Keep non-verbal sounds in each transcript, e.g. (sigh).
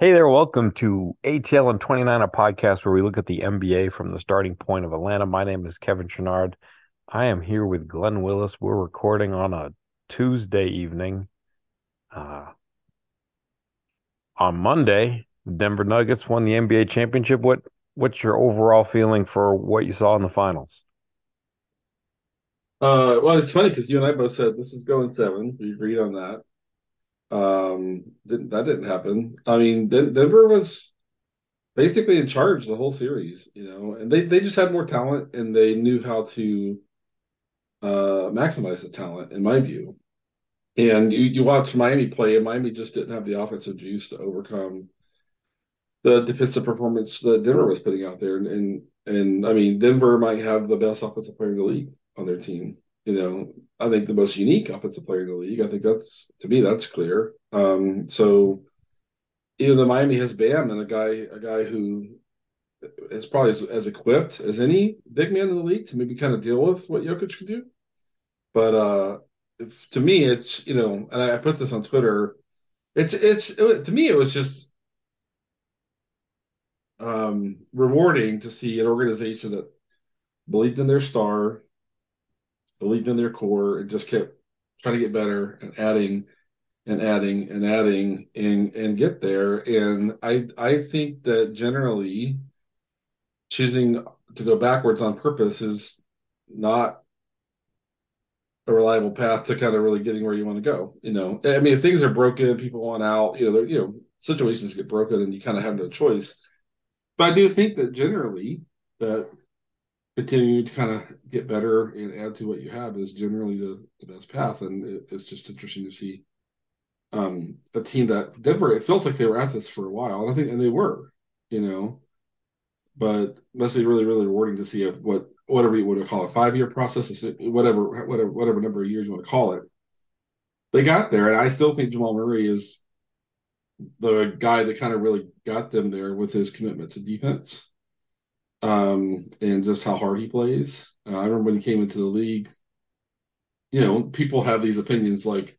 Hey there, welcome to ATL and 29, a podcast where we look at the NBA from the starting point of Atlanta. My name is Kevin Chouinard. I am here with Glen Willis. We're recording on a Tuesday evening. Uh, on Monday, Denver Nuggets won the NBA championship. What what's your overall feeling for what you saw in the finals? Uh, well, it's funny because you and I both said this is going seven. We agreed on that. Um, that didn't happen. I mean, Den- Denver was basically in charge the whole series, you know, and they they just had more talent and they knew how to uh maximize the talent, in my view. And you you watch Miami play, and Miami just didn't have the offensive juice to overcome the defensive performance that Denver was putting out there. And and, and I mean, Denver might have the best offensive player in the league on their team. You know, I think the most unique offensive player in the league. I think that's to me that's clear. Um, so even though Miami has Bam and a guy a guy who is probably as, as equipped as any big man in the league to maybe kind of deal with what Jokic could do. But uh, if, to me, it's you know, and I, put this on Twitter. It's it's it, to me, it was just um, rewarding to see an organization that believed in their star, believed in their core, and just kept trying to get better and adding and adding and adding and and get there. And I I think that generally choosing to go backwards on purpose is not a reliable path to kind of really getting where you want to go. You know, I mean, if things are broken, people want out. You know, you know, situations get broken, and you kind of have no choice. But I do think that generally that continuing to kind of get better and add to what you have is generally the, the best path. And it, it's just interesting to see um, a team that Denver, it feels like they were at this for a while. And I think, and they were, you know, but must be really, really rewarding to see a, what, whatever you want to call it, five year process, whatever, whatever, whatever number of years you want to call it. They got there. And I still think Jamal Murray is the guy that kind of really got them there with his commitment to defense um, and just how hard he plays. Uh, I remember when he came into the league, you know, people have these opinions like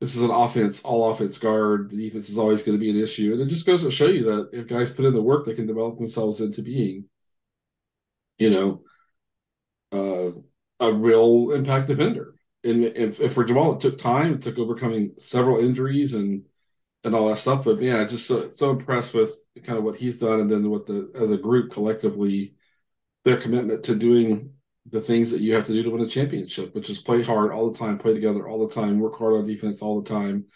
this is an offense, all offense guard. The defense is always going to be an issue. And it just goes to show you that if guys put in the work, they can develop themselves into being, you know, uh, a real impact defender. And if, if for Jamal, it took time, it took overcoming several injuries and and all that stuff. But yeah, just so, so impressed with kind of what he's done, and then what the as a group collectively, their commitment to doing the things that you have to do to win a championship, which is play hard all the time, play together all the time, work hard on defense all the time.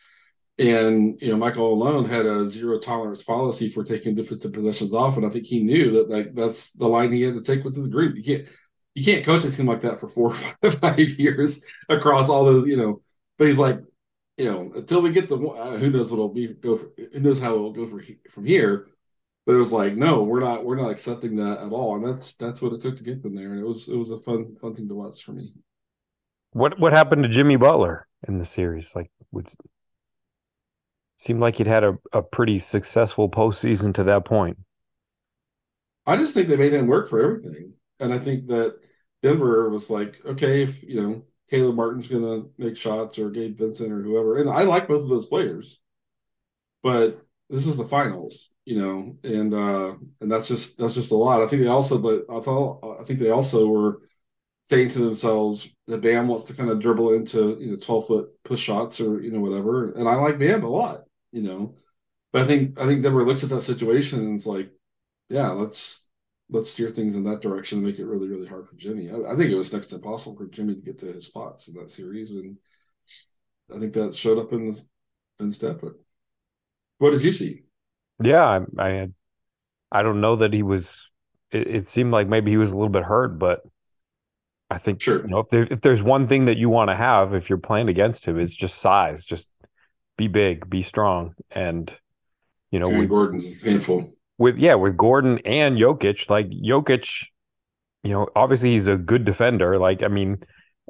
And you know, Michael Malone had a zero tolerance policy for taking defensive possessions off, and I think he knew that like that's the line he had to take with the group. You can't you can't coach a team like that for four (laughs) or five, five years across all those, you know. But he's like, you know, until we get the uh, who knows what it'll be go for, who knows how it'll go for from here. But it was like, no, we're not we're not accepting that at all, and that's that's what it took to get them there, and it was it was a fun fun thing to watch for me. What what happened to Jimmy Butler in the series? Like, would seemed like he'd had a, a pretty successful postseason to that point. I just think they made him work for everything, and I think that Denver was like, okay, if you know Caleb Martin's going to make shots or Gabe Vincent or whoever. And I like both of those players, but this is the finals, you know, and uh and that's just that's just a lot. I think they also I thought I think they also were saying to themselves that Bam wants to kind of dribble into you know 12 foot push shots or you know whatever. And I like Bam a lot, you know. But I think I think Denver looks at that situation and it's like, yeah, let's let's steer things in that direction and make it really, really hard for Jimmy. I, I, think it was next to impossible for Jimmy to get to his spots in that series, and I think that showed up in the in step. But what did you see? Yeah, I, I, I don't know that he was. It, it, seemed like maybe he was a little bit hurt, but I think sure. You know, if, there, if there's one thing that you want to have if you're playing against him, it's just size. Just be big, be strong, and you know, we, Gordon's painful with yeah with Gordon and Jokic. Like Jokic, you know, obviously he's a good defender. Like I mean,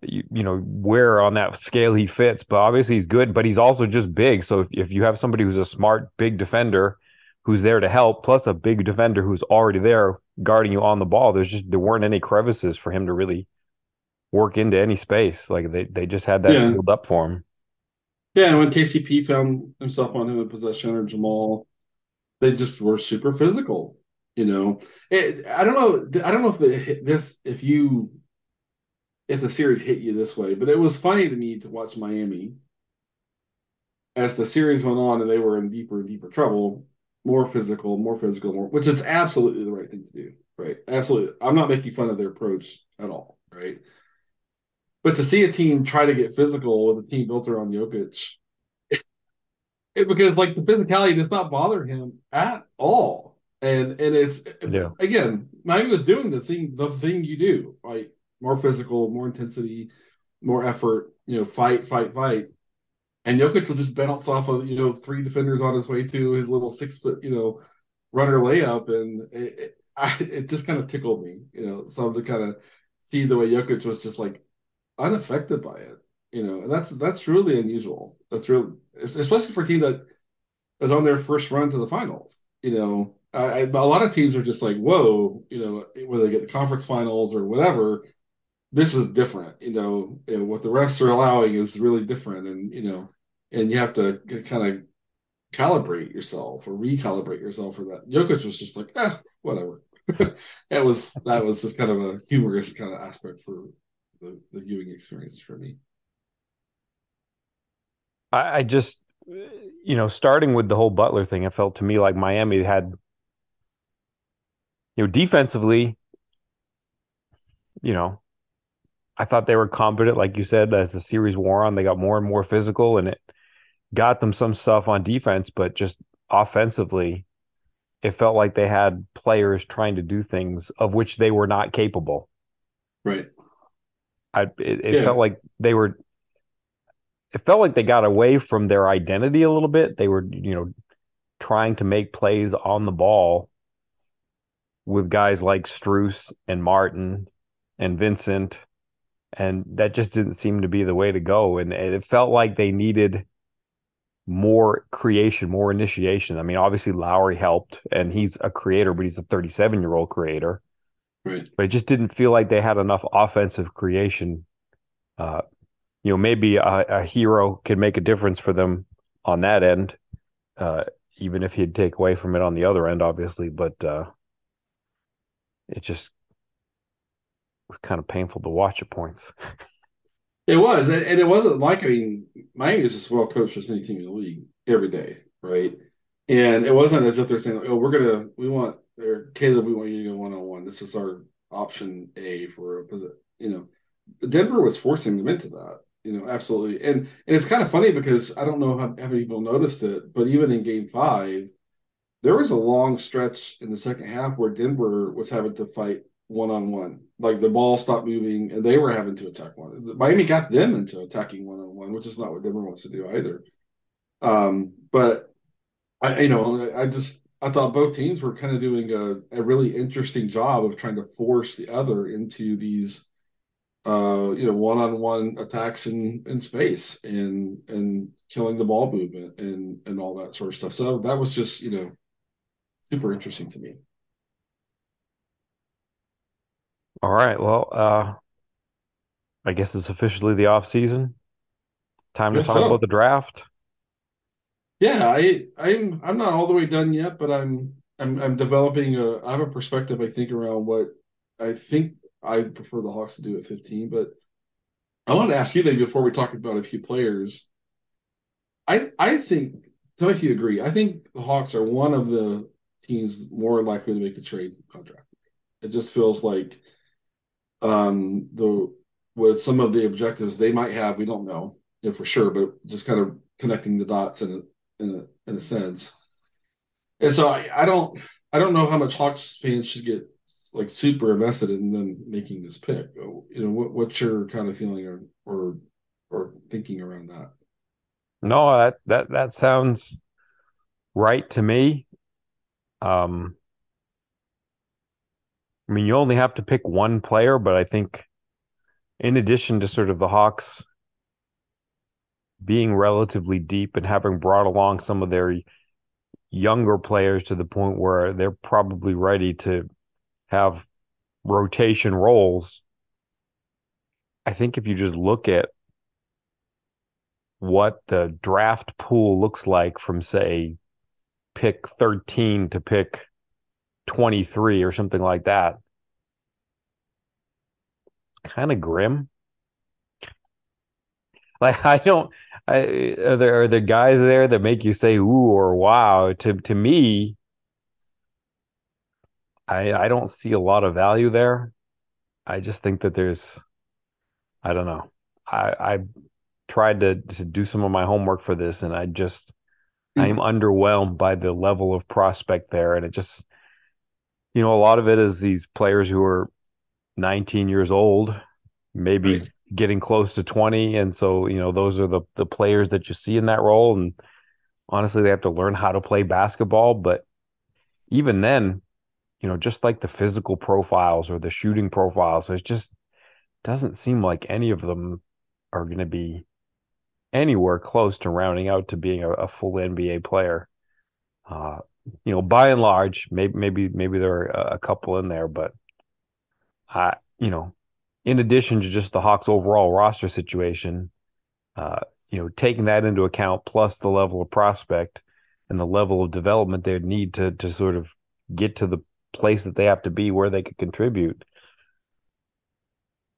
you, you know where on that scale he fits, but obviously he's good. But he's also just big. So if, if you have somebody who's a smart big defender who's there to help, plus a big defender who's already there guarding you on the ball, there's just there weren't any crevices for him to really work into any space. Like they they just had that yeah. sealed up for him. Yeah, and when KCP found himself on him in possession or Jamal they just were super physical. You know, it, I don't know. I don't know if this if you if the series hit you this way, but it was funny to me to watch Miami as the series went on and they were in deeper and deeper trouble. More physical, more physical, more, which is absolutely the right thing to do. Right, absolutely. I'm not making fun of their approach at all. Right, but to see a team try to get physical with a team built around Jokic it, because like the physicality does not bother him at all. And and it's yeah. again, Miami was doing the thing the thing you do, right? More physical, more intensity, more effort, you know, fight, fight, fight. And Jokic will just bounce off of, you know, three defenders on his way to his little six foot, you know, runner layup. And it, it, I, it just kind of tickled me, you know, some to kind of see the way Jokic was just like unaffected by it you know, and that's that's really unusual. That's real, especially for a team that is on their first run to the finals. You know, I, a lot of teams are just like, whoa, you know, whether they get the conference finals or whatever. This is different, you know. what the refs are allowing is really different, and you know, and you have to kind of calibrate yourself or recalibrate yourself for that. Jokic was just like, eh, whatever. (laughs) it was that was just kind of a humorous kind of aspect for the, the viewing experience for me. I, I just, you know, starting with the whole Butler thing, it felt to me like Miami had, you know, defensively, you know, I thought they were competent, like you said, as the series wore on. They got more and more physical, and it got them some stuff on defense, but just offensively, it felt like they had players trying to do things of which they were not capable. Right. I it, it yeah. felt like they were it felt like they got away from their identity a little bit. They were, you know, trying to make plays on the ball with guys like Strus and Martin and Vincent. And that just didn't seem to be the way to go. And it felt like they needed more creation, more initiation. I mean, obviously Lowry helped and he's a creator, but he's a 37 year old creator. Right. But it just didn't feel like they had enough offensive creation uh, you know maybe a, a Herro could make a difference for them on that end, uh, even if he'd take away from it on the other end, obviously. But uh, it just was kind of painful to watch at points. (laughs) It was, and it wasn't like I mean, Miami is as well coached as any team in the league every day, right? And it wasn't as if they're saying, "Oh, we're gonna, we want, or Caleb, we want you to go one on one. This is our option A for a position." You know, Denver was forcing them into that you know, absolutely. And and it's kind of funny because I don't know how, how many people noticed it, but even in game five, there was a long stretch in the second half where Denver was having to fight one on one. Like the ball stopped moving and they were having to attack one. Miami got them into attacking one on one, which is not what Denver wants to do either. Um, but I you know, I just I thought both teams were kind of doing a, a really interesting job of trying to force the other into these uh, you know, one-on-one attacks in in space and and killing the ball movement and and all that sort of stuff. So that was just you know super interesting to me. All right. Well, uh, I guess it's officially the off season. Time to talk so. about the draft. Yeah, I I'm I'm not all the way done yet, but I'm I'm I'm developing a I have a perspective I think around what I think I prefer the Hawks to do at 15. But I wanted to ask you maybe before we talk about a few players. I I think tell me if you agree. I think the Hawks are one of the teams more likely to make a trade contract. It just feels like um the with some of the objectives they might have, we don't know, you know for sure, but just kind of connecting the dots in a in a in a sense. And so I, I don't I don't know how much Hawks fans should get like super invested in them making this pick. You know, what, what's your kind of feeling or or or thinking around that? No, that that that sounds right to me. Um, I mean, you only have to pick one player, but I think, in addition to sort of the Hawks being relatively deep and having brought along some of their younger players to the point where they're probably ready to have rotation roles. I think if you just look at what the draft pool looks like from, say, pick 13 to pick 23 or something like that. Kind of grim. (laughs) Like I don't I are there are there guys there that make you say ooh or wow? To to me, I I don't see a lot of value there. I just think that there's I don't know. I I tried to to do some of my homework for this and I just hmm. I am underwhelmed by the level of prospect there and it just you know a lot of it is these players who are 19 years old, maybe right. getting close to 20 and so you know those are the the players that you see in that role and honestly they have to learn how to play basketball but even then you know, just like the physical profiles or the shooting profiles, it just doesn't seem like any of them are going to be anywhere close to rounding out to being a, a full NBA player. Uh, you know, by and large, maybe maybe maybe there are a couple in there, but I, you know, in addition to just the Hawks' overall roster situation, uh, you know, taking that into account, plus the level of prospect and the level of development they'd need to to sort of get to the place that they have to be where they could contribute.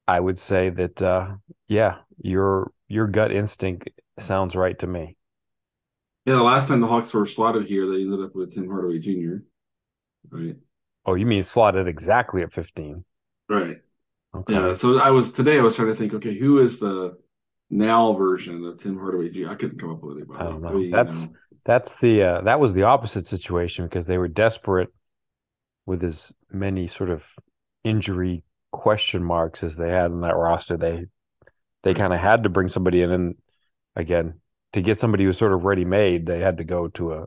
I would say that uh, yeah, your your gut instinct sounds right to me. Yeah, the last time the Hawks were slotted here, they ended up with Tim Hardaway Jr. Right. Oh, you mean slotted exactly at 15? Right. Okay. Yeah. So I was today I was trying to think, okay, who is the now version of Tim Hardaway Jr.? I couldn't come up with anybody. I don't know. That's you know. that's the uh, that was the opposite situation because they were desperate with as many sort of injury question marks as they had in that roster, they they kind of had to bring somebody in. And again, to get somebody who's sort of ready made, they had to go to a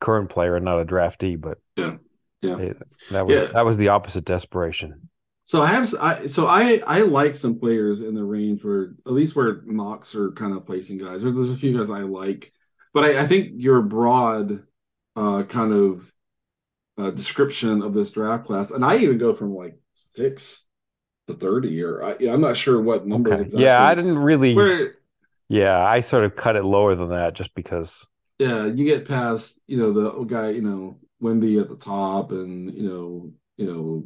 current player and not a draftee. But yeah, yeah, they, that was yeah. that was the opposite desperation. So I have, I, so I I like some players in the range where at least where mocks are kind of placing guys. There's, there's a few guys I like, but I, I think your broad uh, kind of uh, description of this draft class, and I even go from like six to thirty, or I, am not sure what numbers okay. exactly. Yeah, I didn't really. Where, yeah, I sort of cut it lower than that just because. Yeah, you get past you know the guy you know Wemby at the top, and you know you know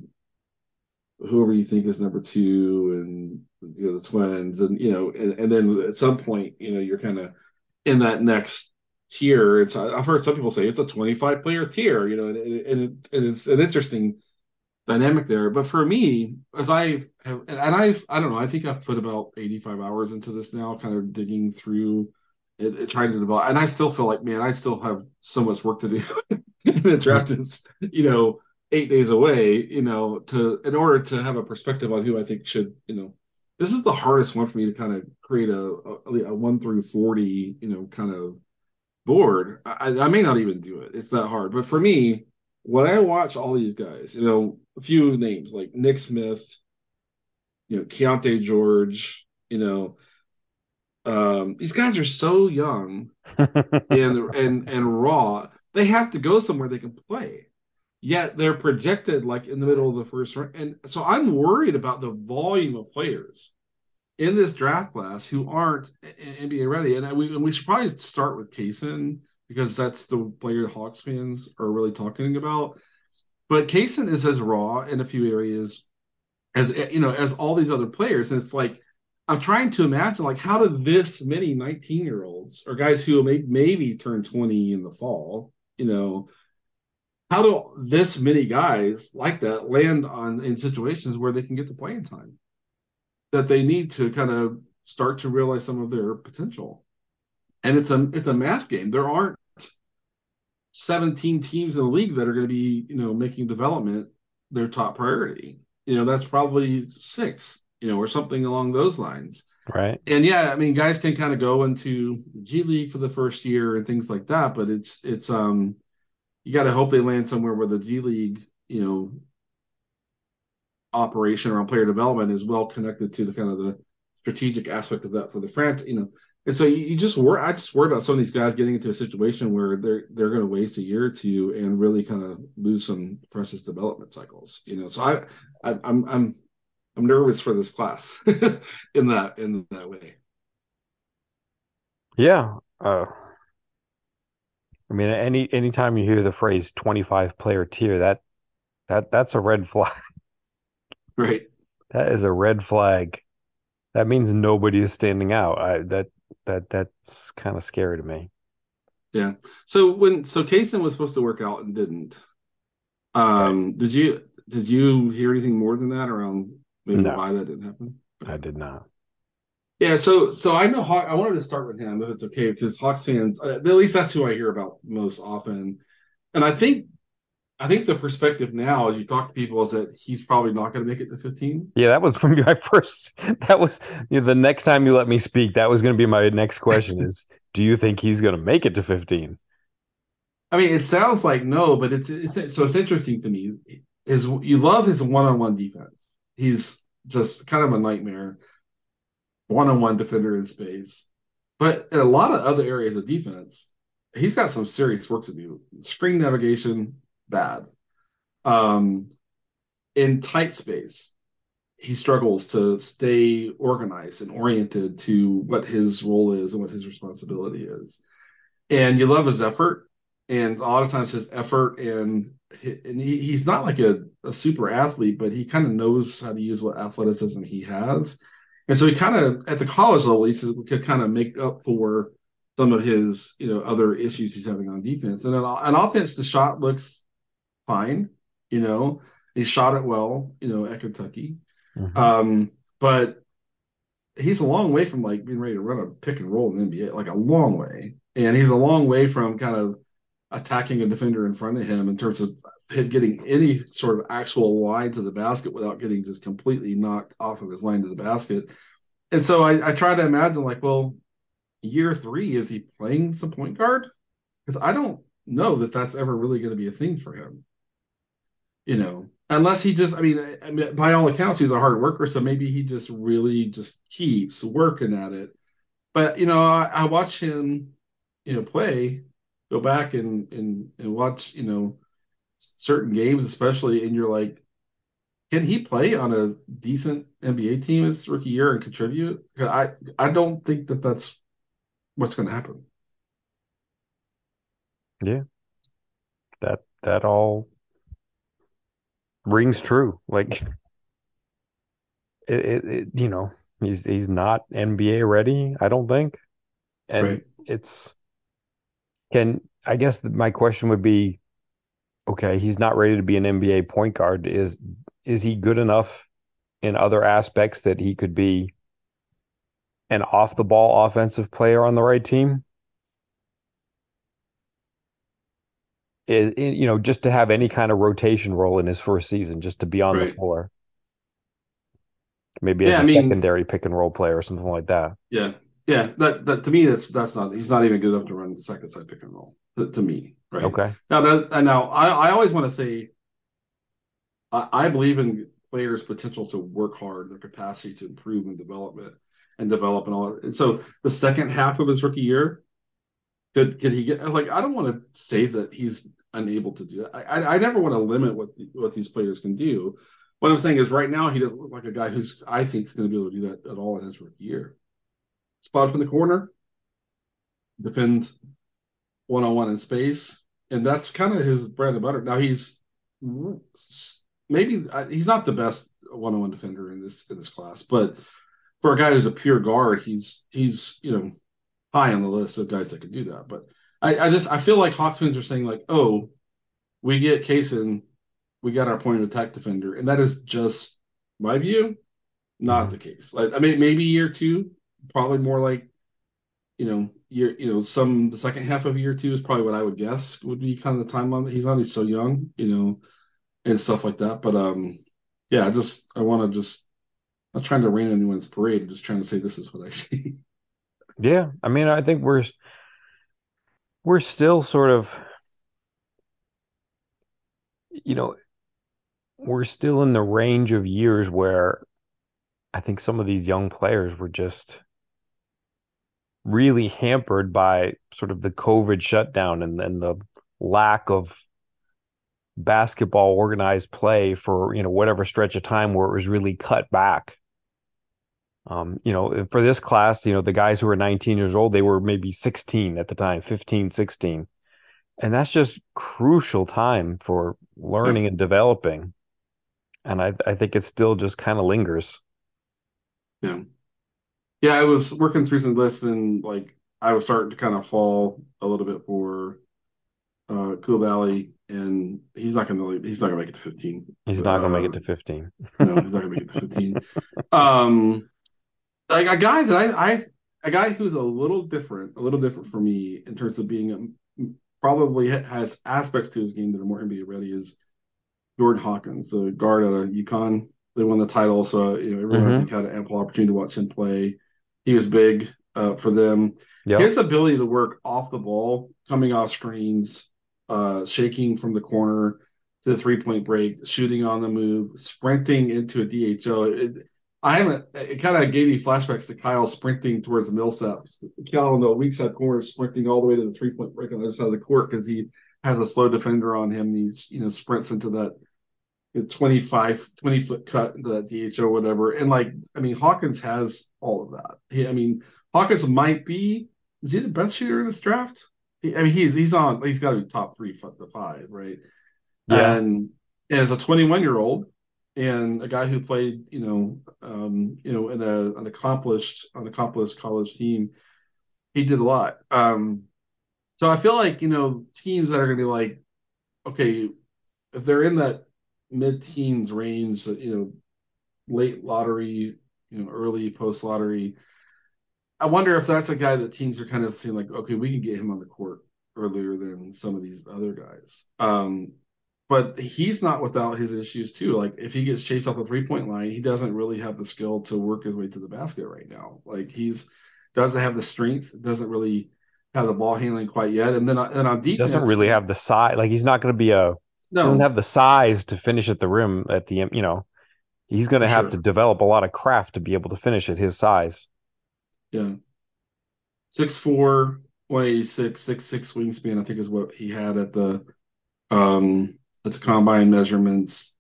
whoever you think is number two, and you know the twins, and you know, and, and then at some point you know you're kind of in that next tier. It's I've heard some people say it's a 25 player tier, you know, and, and, it, and it's an interesting dynamic there. But for me, as I have, and I I don't know, I think I've put about 85 hours into this now, kind of digging through it, it, trying to develop, and I still feel like, man, I still have so much work to do. (laughs) the draft mm-hmm. is, you know, eight days away. You know, to in order to have a perspective on who I think should, you know. This is the hardest one for me to kind of create a, a, a one through forty, you know, kind of board, I, I may not even do it. It's that hard. But for me, when I watch all these guys, you know, a few names like Nick Smith, you know, Keyonte George, you know, um, these guys are so young (laughs) and and and raw. They have to go somewhere they can play. Yet they're projected like in the middle of the first round. And so I'm worried about the volume of players in this draft class who aren't NBA ready. And we, and we should probably start with Cason because that's the player Hawks fans are really talking about. But Cason is as raw in a few areas as eh, you know as all these other players, and it's like I'm trying to imagine like how do this many 19 year olds or guys who may maybe turn 20 in the fall, you know, how do this many guys like that land on in situations where they can get the playing time? That they need to kind of start to realize some of their potential. And it's a it's a math game. There aren't 17 teams in the league that are going to be, you know, making development their top priority. You know, that's probably six, you know, or something along those lines. Right. And yeah, I mean, guys can kind of go into G League for the first year and things like that, but it's it's um you got to hope they land somewhere where the G League, you know, operation around player development is well connected to the kind of the strategic aspect of that for the franchise. You know, and so you, just worry. I just worry about some of these guys getting into a situation where they're they're going to waste a year or two and really kind of lose some precious development cycles. You know, so I, I I'm I'm I'm nervous for this class (laughs) in that in that way. Yeah. Uh, I mean, any anytime you hear the phrase 25 player tier, that that that's a red flag. Right. That is a red flag. That means nobody is standing out. I that that that's kind of scary to me. Yeah. So when so Cason was supposed to work out and didn't. Um, did you did you hear anything more than that around maybe No. why that didn't happen? I did not. Yeah, so so I know Hawk. I wanted to start with him if it's okay because Hawks fans, uh, at least that's who I hear about most often, and I think I think the perspective now, as you talk to people, is that he's probably not going to make it to fifteen. Yeah, that was when my (laughs) first. That was you know, the next time you let me speak. That was going to be my next question: is (laughs) Do you think he's going to make it to fifteen? I mean, it sounds like no, but it's it's so it's interesting to me. His you love his one on one defense. He's just kind of a nightmare, one on one defender in space. But in a lot of other areas of defense, he's got some serious work to do. Screen navigation, bad. Um, in tight space, he struggles to stay organized and oriented to what his role is and what his responsibility is. And you love his effort and a lot of times his effort and and he, he's not like a, a super athlete, but he kind of knows how to use what athleticism he has, and so he kind of at the college level he says we could kind of make up for some of his you know other issues he's having on defense. And on offense, the shot looks fine, you know, he shot it well, you know, at Kentucky, Mhm. um, but he's a long way from like being ready to run a pick and roll in the NBA, like a long way, and he's a long way from kind of attacking a defender in front of him in terms of him getting any sort of actual line to the basket without getting just completely knocked off of his line to the basket. And so I, I try to imagine, like, well, year three, is he playing some point guard? Because I don't know that that's ever really going to be a thing for him. You know, unless he just, I mean, I, mean, by all accounts, he's a hard worker. So maybe he just really just keeps working at it. But, you know, I, I watch him, you know, play go back and and and watch you know certain games especially and you're like can he play on a decent nba team his rookie year and contribute i i don't think that that's what's going to happen Yeah, That that all rings true. Like it, it, it you know, he's he's not NBA ready, I don't think. And Right. it's can I guess my question would be, okay, he's not ready to be an NBA point guard. Is is he good enough in other aspects that he could be an off the ball offensive player on the right team? Is you know, just to have any kind of rotation role in his first season, just to be on the floor. Maybe as Yeah, a I mean- secondary pick and roll player or something like that. yeah yeah that that to me that's that's not he's not even good enough to run the second side pick and roll to, to me right Okay. Now, that, and now I, I always want to say, I, I believe in players' potential to work hard, their capacity to improve and development and develop and all that. And so the second half of his rookie year, could could he get like? I don't want to say that he's unable to do that. I I, never want to limit what what these players can do. What I'm saying is, right now he doesn't look like a guy who's I think is going to be able to do that at all in his rookie year. Spot up in the corner, defend one on one in space, and that's kind of his bread and butter. Now he's maybe uh, he's not the best one on one defender in this in this class, but for a guy who's a pure guard, he's he's you know high on the list of guys that can do that. But I, I just I feel like Hawks fans are saying like, oh, we get Cason, we got our point of attack defender, and that is just my view, not Mhm. the case. Like I mean, maybe year two, probably more like you know, year, you know, some the second half of year two is probably what I would guess would be kind of the timeline. He's not he's so young, you know, and stuff like that. But um, yeah, I just I want to just not trying to rain on anyone's parade. I'm just trying to say this is what I see. Yeah, I mean, I think we're we're still sort of, you know, we're still in the range of years where I think some of these young players were just really hampered by sort of the COVID shutdown and then the lack of basketball organized play for, you know, whatever stretch of time where it was really cut back. Um, you know, for this class, you know, the guys who were 19 years old, they were maybe 16 at the time, 15, 16. And that's just crucial time for learning and developing. And I I think it still just kind of lingers. Yeah. Yeah, I was working through some lists and like I was starting to kind of fall a little bit for uh Cool Valley and he's not gonna he's not gonna make it to 15. He's not gonna make it to 15. no, he's not gonna make it to 15. (laughs) um like a guy that I I a guy who's a little different, a little different for me in terms of being a, probably has aspects to his game that are more NBA ready is Jordan Hawkins, the guard out of UConn. They won the title, so you know everyone mm-hmm. had an ample opportunity to watch him play. He was big uh, for them. Yep. His ability to work off the ball, coming off screens, uh, shaking from the corner to the three point break, shooting on the move, sprinting into a DHO. It, I haven't. It kind of gave me flashbacks to Kyle sprinting towards the Millsap. Kyle on the weak side corner, sprinting all the way to the three point break on the other side of the court because he has a slow defender on him. And He's you know sprints into that 25, 20 foot cut into that DHO whatever. And like, I mean, Hawkins has all of that. He, I mean, Hawkins might be. Is he the best shooter in this draft? He, I mean, he's he's on. He's got to be top three, foot to five, right? Yeah. And, and as a 21 year old, and a guy who played, you know, um, you know, in a an accomplished an accomplished college team, he did a lot. Um, so I feel like you know teams that are going to be like, okay, if they're in that mid teens range, that you know, late lottery, you know, early post lottery. I wonder if that's a guy that teams are kind of seeing like, okay, we can get him on the court earlier than some of these other guys. Um, but he's not without his issues too. Like if he gets chased off the three point line, he doesn't really have the skill to work his way to the basket right now. Like he's doesn't have the strength, doesn't really have the ball handling quite yet. And then and on defense, doesn't really have the size. Like he's not going to be a no. doesn't have the size to finish at the rim at the you know. He's going to have sure. to develop a lot of craft to be able to finish at his size. Yeah. six four, one eighty six, six six wingspan. I think is what he had at the um it's combine measurements.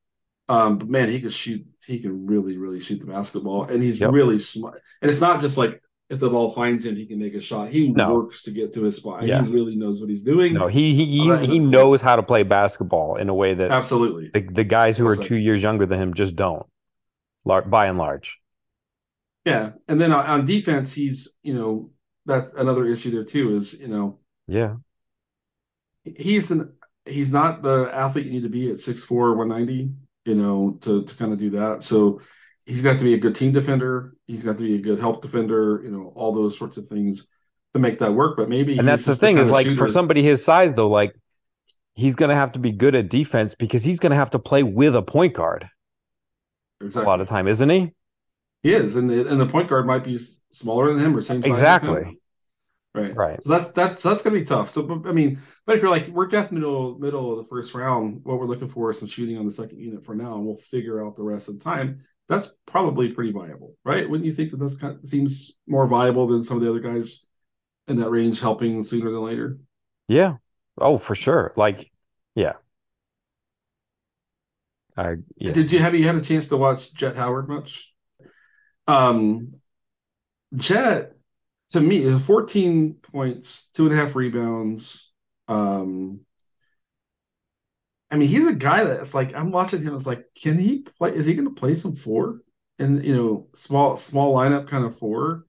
Um, but man, he could shoot. He can really, really shoot the basketball, and he's yep. really smart. And it's not just like if the ball finds him, he can make a shot. He no. works to get to his spot. Yes. He really knows what he's doing. No, he he he, he knows how to play basketball in a way that absolutely the, the guys who are two years younger than him just don't. By and large. Yeah, and then on defense, he's you know that's another issue there too. Is you know yeah he's an he's not the athlete you need to be at 6'4", 190, you know, to to kind of do that. So he's got to be a good team defender. He's got to be a good help defender. You know, all those sorts of things to make that work. But maybe and that's the thing the is like shooter. for somebody his size though, like he's going to have to be good at defense because he's going to have to play with a point guard. Exactly. A lot of time, isn't he? He is, and the, and the point guard might be smaller than him or same size. Exactly. Right. Right. So that's that's that's gonna be tough. So I mean, but if you're like we're death middle middle of the first round, what we're looking for is some shooting on the second unit for now, and we'll figure out the rest of the time. That's probably pretty viable, right? Wouldn't you think that this kind of seems more viable than some of the other guys in that range helping sooner than later? Yeah. Oh, for sure. Like, yeah. I yeah. Did you have you had a chance to watch Jett Howard much? Um, Jett to me, 14 points, two and a half rebounds. Um, I mean, he's a guy that's like I'm watching him. It's like, can he play? Is he going to play some four? And you know, small small lineup kind of four.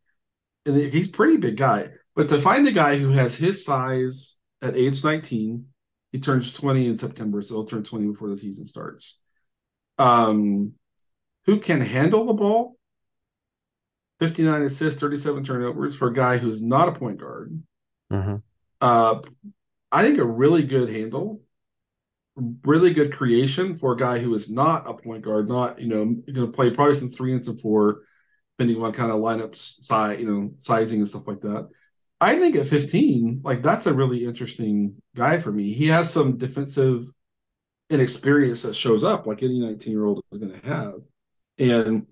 And he's pretty big guy. But to find a guy who has his size at age 19, he turns 20 in September, so he'll turn 20 before the season starts. Um, who can handle the ball 59 assists, 37 turnovers for a guy who's not a point guard. Mm-hmm. Uh, I think a really good handle, really good creation for a guy who is not a point guard, not, you know, going to play probably some three and some four, depending on kind of lineup size, you know, sizing and stuff like that. I think at 15, like that's a really interesting guy for me. He has some defensive inexperience that shows up like any 19 year old is going to have. And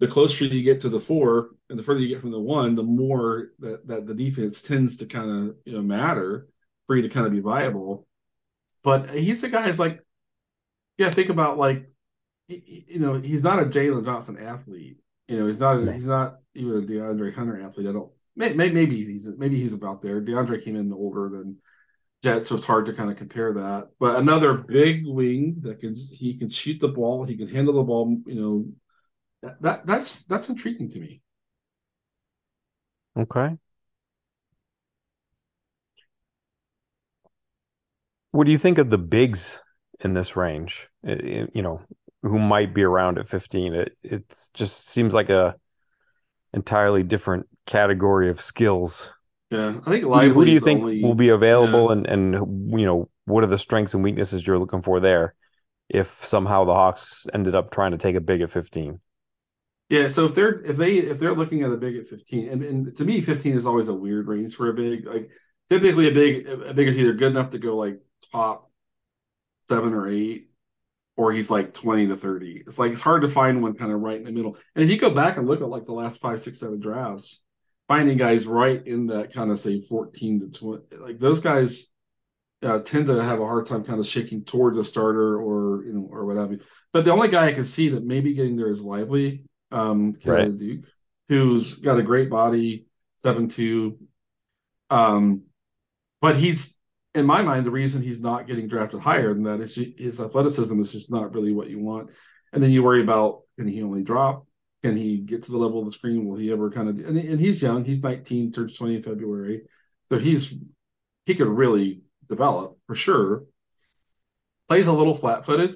the closer you get to the four and the further you get from the one, the more that, that the defense tends to kind of you know matter for you to kind of be viable. But he's a guy who's like, yeah, think about like, you know, he's not a Jalen Johnson athlete. You know, he's not a, he's not even a DeAndre Hunter athlete. I don't maybe, maybe he's maybe he's about there. DeAndre came in older than Jett, so it's hard to kind of compare that. But another big wing that can he can shoot the ball, he can handle the ball. You know, that, that that's that's intriguing to me. Okay. What do you think of the bigs in this range? It, it, you know, who might be around at 15. It it just seems like a entirely different category of skills. Yeah, I think Who, who do you think only. will be available Yeah, and and you know, what are the strengths and weaknesses you're looking for there if somehow the Hawks ended up trying to take a big at 15? Yeah. So if they're if they if they're looking at a big at fifteen, and, and to me, fifteen is always a weird range for a big. Like typically, a big a big is either good enough to go like top seven or eight, or he's like 20 to 30. It's like it's hard to find one kind of right in the middle. And if you go back and look at like the last five, six, seven drafts, finding guys right in that kind of say 14 to 20, like those guys uh, tend to have a hard time kind of shaking towards a starter or you know or what have you. But the only guy I can see that maybe getting there is Lively, um, Right. Duke, who's got a great body, seven two. Um, but he's in my mind the reason he's not getting drafted higher than that is his athleticism is just not really what you want. And then you worry about can he only drop? Can he get to the level of the screen? Will he ever kind of? And, and he's young. He's 19, turns 20 in February, so he's he could really develop for sure. Plays a little flat footed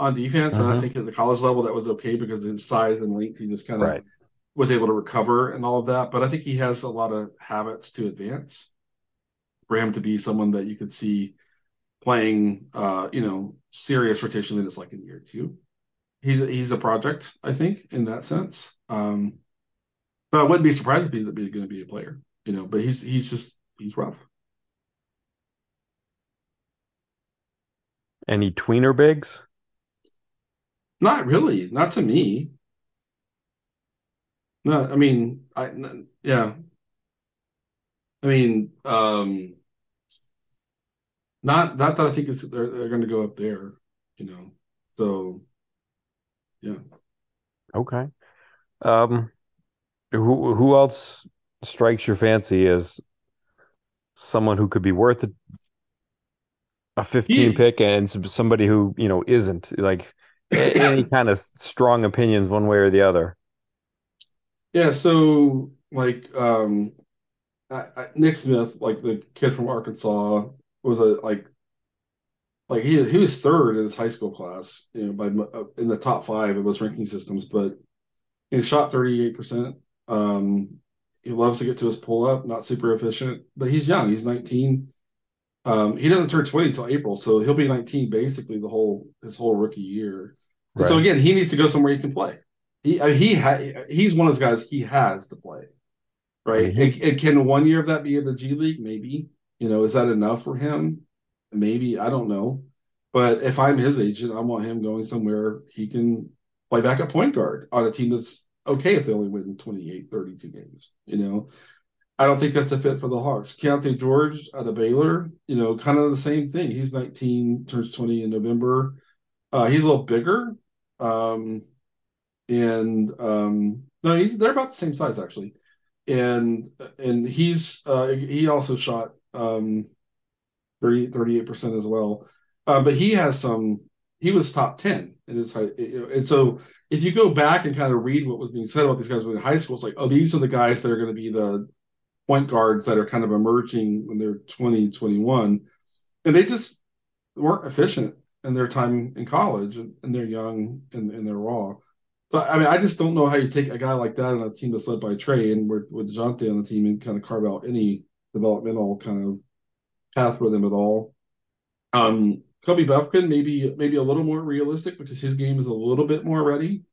on defense, and I hmm think at the college level that was okay because his size and length. He just kind of Right. was able to recover and all of that. But I think he has a lot of habits to advance for him to be someone that you could see playing, uh, you know, serious rotation minutes like in year two. He's a, he's a project, I think, in that sense. Um, but I wouldn't be surprised if he's going to be a player, you know. But he's he's just he's rough. Any tweener bigs? Not really, not to me. No, I mean, I n- yeah, I mean, um, not not that I think it's they're they're going to go up there, you know. So yeah. Okay. Um, who who else strikes your fancy as someone who could be worth a, a 15 He, pick and some- somebody who, you know, isn't like any (laughs) kind of strong opinions one way or the other? yeah, so like um I, I, Nick Smith, like the kid from Arkansas, was a like like he he was third in his high school class, you know, by uh, in the top five of those ranking systems, but he shot 38%. Um he loves to get to his pull up, not super efficient, but he's young, he's 19. Um he doesn't turn 20 until April, so he'll be 19 basically the whole his whole rookie year. And so again, he needs to go somewhere he can play. He I mean, he ha- he's one of those guys he has to play. Right? Mm-hmm. And, he and can one year of that be in the G League? Maybe. You know, is that enough for him? Maybe. I don't know. But if I'm his agent, I want him going somewhere he can play back at point guard on a team that's okay if they only win 28, 32 games. You know, I don't think that's a fit for the Hawks. Keyonte George out of Baylor, you know, kind of the same thing. He's 19, turns 20 in November. Uh, he's a little bigger. Um, and um, no, he's they're about the same size actually. And and he's uh, he also shot um 38% as well. Uh, but he has some he was top 10 in his high and so if you go back and kind of read what was being said about these guys in high school it's like oh these are the guys that are going to be the point guards that are kind of emerging when they're 20 21 and they just weren't efficient in their time in college and, they're young and, and they're raw so I mean, I just don't know how you take a guy like that on a team that's led by Trey and with, with Dejounte on the team and kind of carve out any developmental kind of path for them at all. Um, Kobe Bufkin maybe maybe a little more realistic because his game is a little bit more ready.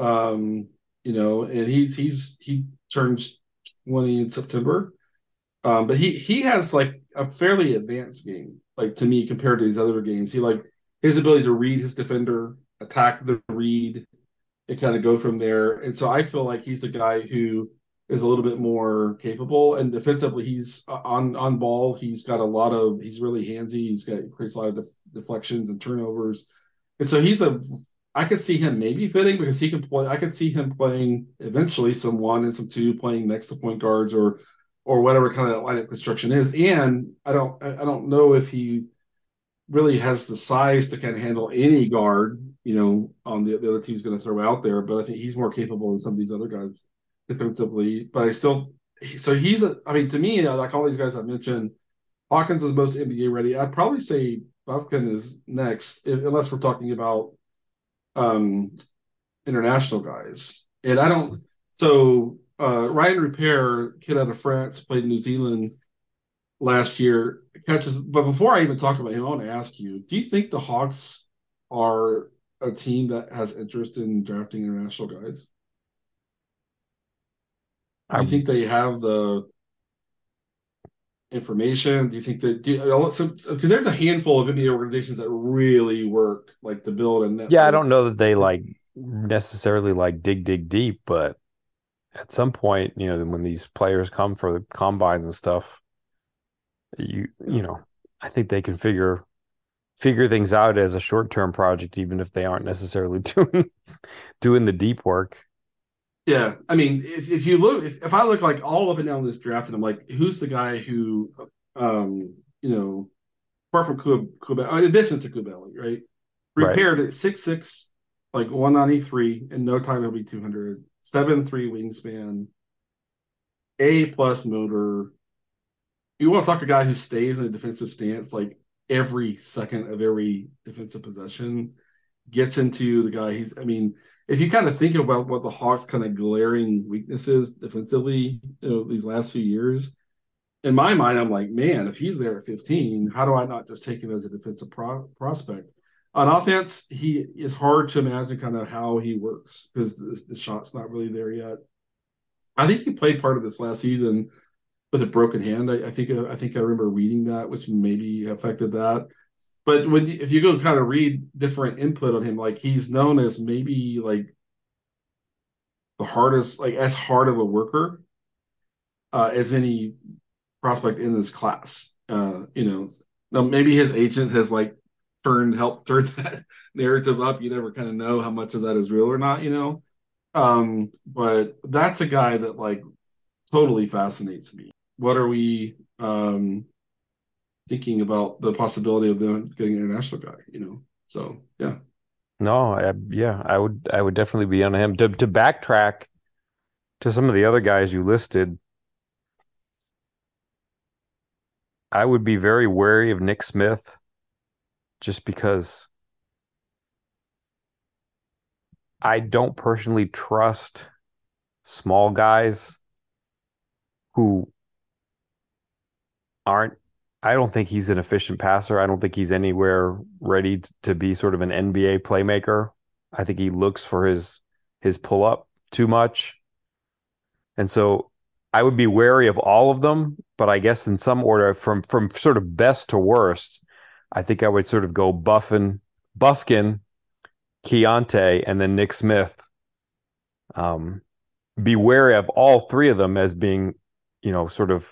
Um, you know, and he's he's he turns twenty in September. Um, but he he has like a fairly advanced game, like to me compared to these other games. He like his ability to read his defender, attack the read, and kind of go from there. And so I feel like he's a guy who is a little bit more capable. And defensively, he's uh, on on ball. He's got a lot of. He's really handsy. He's got creates a lot of def, deflections and turnovers. And so he's a. I could see him maybe fitting because he can play. I could see him playing eventually some one and some two, playing next to point guards or or whatever kind of that lineup construction is. And I don't I don't know if he really has the size to kind of handle any guard, you know, on the, the other team's going to throw out there. But I think he's more capable than some of these other guys defensively. But I still, so he's a, I mean, to me, like all these guys I mentioned, Hawkins is the most NBA ready. I'd probably say Bufkin is next, if, unless we're talking about um international guys. And I don't, so uh, Rayan Rupert, kid out of France, played New Zealand last year, catches. But before I even talk about him, I want to ask you: Do you think the Hawks are a team that has interest in drafting international guys? Do you think they have the information? Do you think that because uh, uh, there's a handful of NBA organizations that really work like to build and yeah, I don't know that they like necessarily like dig dig deep, but at some point, you know, when these players come for the combines and stuff, you you know, I think they can figure figure things out as a short term project, even if they aren't necessarily (laughs) doing doing the deep work. Yeah, I mean, if, if you look, if, if I look like all up and down this draft, and I'm like, who's the guy who, um, you know, apart from Kubel, in addition to Coulibaly, right, Rupert right. at six six, like one ninety three, in no time he'll be two hundred seven three wingspan, A plus motor. You want to talk a guy who stays in a defensive stance like every second of every defensive possession, gets into the guy. He's, I mean, if you kind of think about what the Hawks' kind of glaring weaknesses defensively, you know, these last few years, in my mind, I'm like, man, if he's there at 15, how do I not just take him as a defensive pro- prospect? on offense, he is hard to imagine kind of how he works because the, the, shot's not really there yet. I think he played part of this last season with a broken hand. I, I think I think I remember reading that, which maybe affected that. But when if you go kind of read different input on him, like he's known as maybe like the hardest, like as hard of a worker uh, as any prospect in this class. Uh, you know, now maybe his agent has like turned help (laughs) turn that narrative up. You never kind of know how much of that is real or not, you know. Um, but that's a guy that like totally fascinates me. What are we um thinking about the possibility of them getting an international guy, you know? So yeah. No, I, yeah, I would I would definitely be on him. To to backtrack to some of the other guys you listed, I would be very wary of Nick Smith just because I don't personally trust small guys who aren't I don't think he's an efficient passer. I don't think he's anywhere ready to be sort of an NBA playmaker. I think he looks for his his pull up too much. And so I would be wary of all of them, but I guess in some order from from sort of best to worst, I think I would sort of go Buffin, Bufkin, Keyonte, and then Nick Smith. Um, be wary of all three of them as being, you know, sort of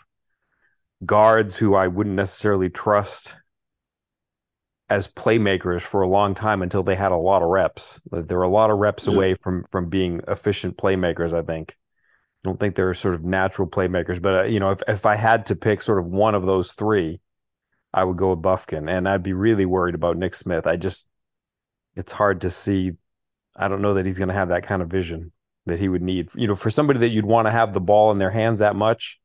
guards who I wouldn't necessarily trust as playmakers for a long time until they had a lot of reps. They're a lot of reps yeah. away from from being efficient playmakers. I think. I don't think they're sort of natural playmakers, but uh, you know, if if I had to pick sort of one of those three, I would go with Bufkin, and I'd be really worried about Nick Smith. I just, it's hard to see. I don't know that he's going to have that kind of vision that he would need. You know, for somebody that you'd want to have the ball in their hands that much,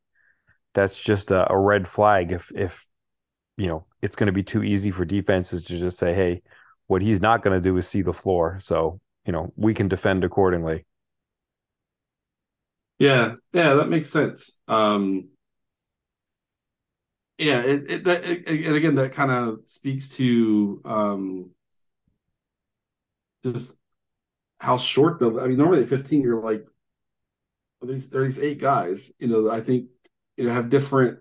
that's just a, a red flag. If if you know it's going to be too easy for defenses to just say, "Hey, what he's not going to do is see the floor," so you know we can defend accordingly. Yeah, yeah, that makes sense. Um, yeah, it, it, that, it, and again, that kind of speaks to um, just how short the. I mean, normally at 15, you're like, these, there are these eight guys. You know, I think you know have different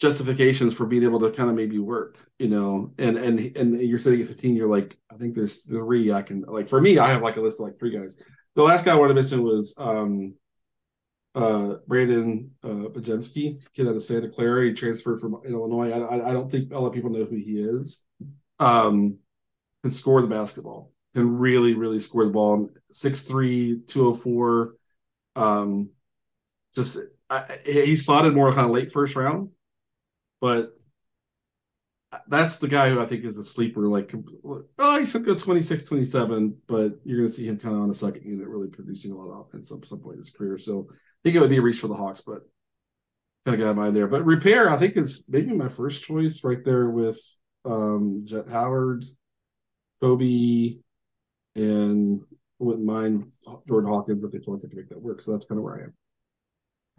justifications for being able to kind of maybe work. You know, and and and you're sitting at 15, you're like, I think there's three I can like. For me, I have like a list of like three guys. The last guy I wanted to mention was um uh, Brandin uh, Podziemski, kid out of Santa Clara. He transferred from Illinois. I, I, don't think a lot of people know who he is. Um, can score the basketball. Can really, really score the ball. 6'3", 204. Um, just I, he's slotted more kind of late first round, but that's the guy who I think is a sleeper. Like, oh, he's going to go 26, 27, but you're going to see him kind of on a second unit, really producing a lot of offense at some point in his career. So I think it would be a reach for the Hawks, but kind of got mind there. But Rupert, I think, is maybe my first choice right there with um, Jett Howard, Kobe, and wouldn't mind Jordan Hawkins, but they feel like they can make that work. So that's kind of where I am.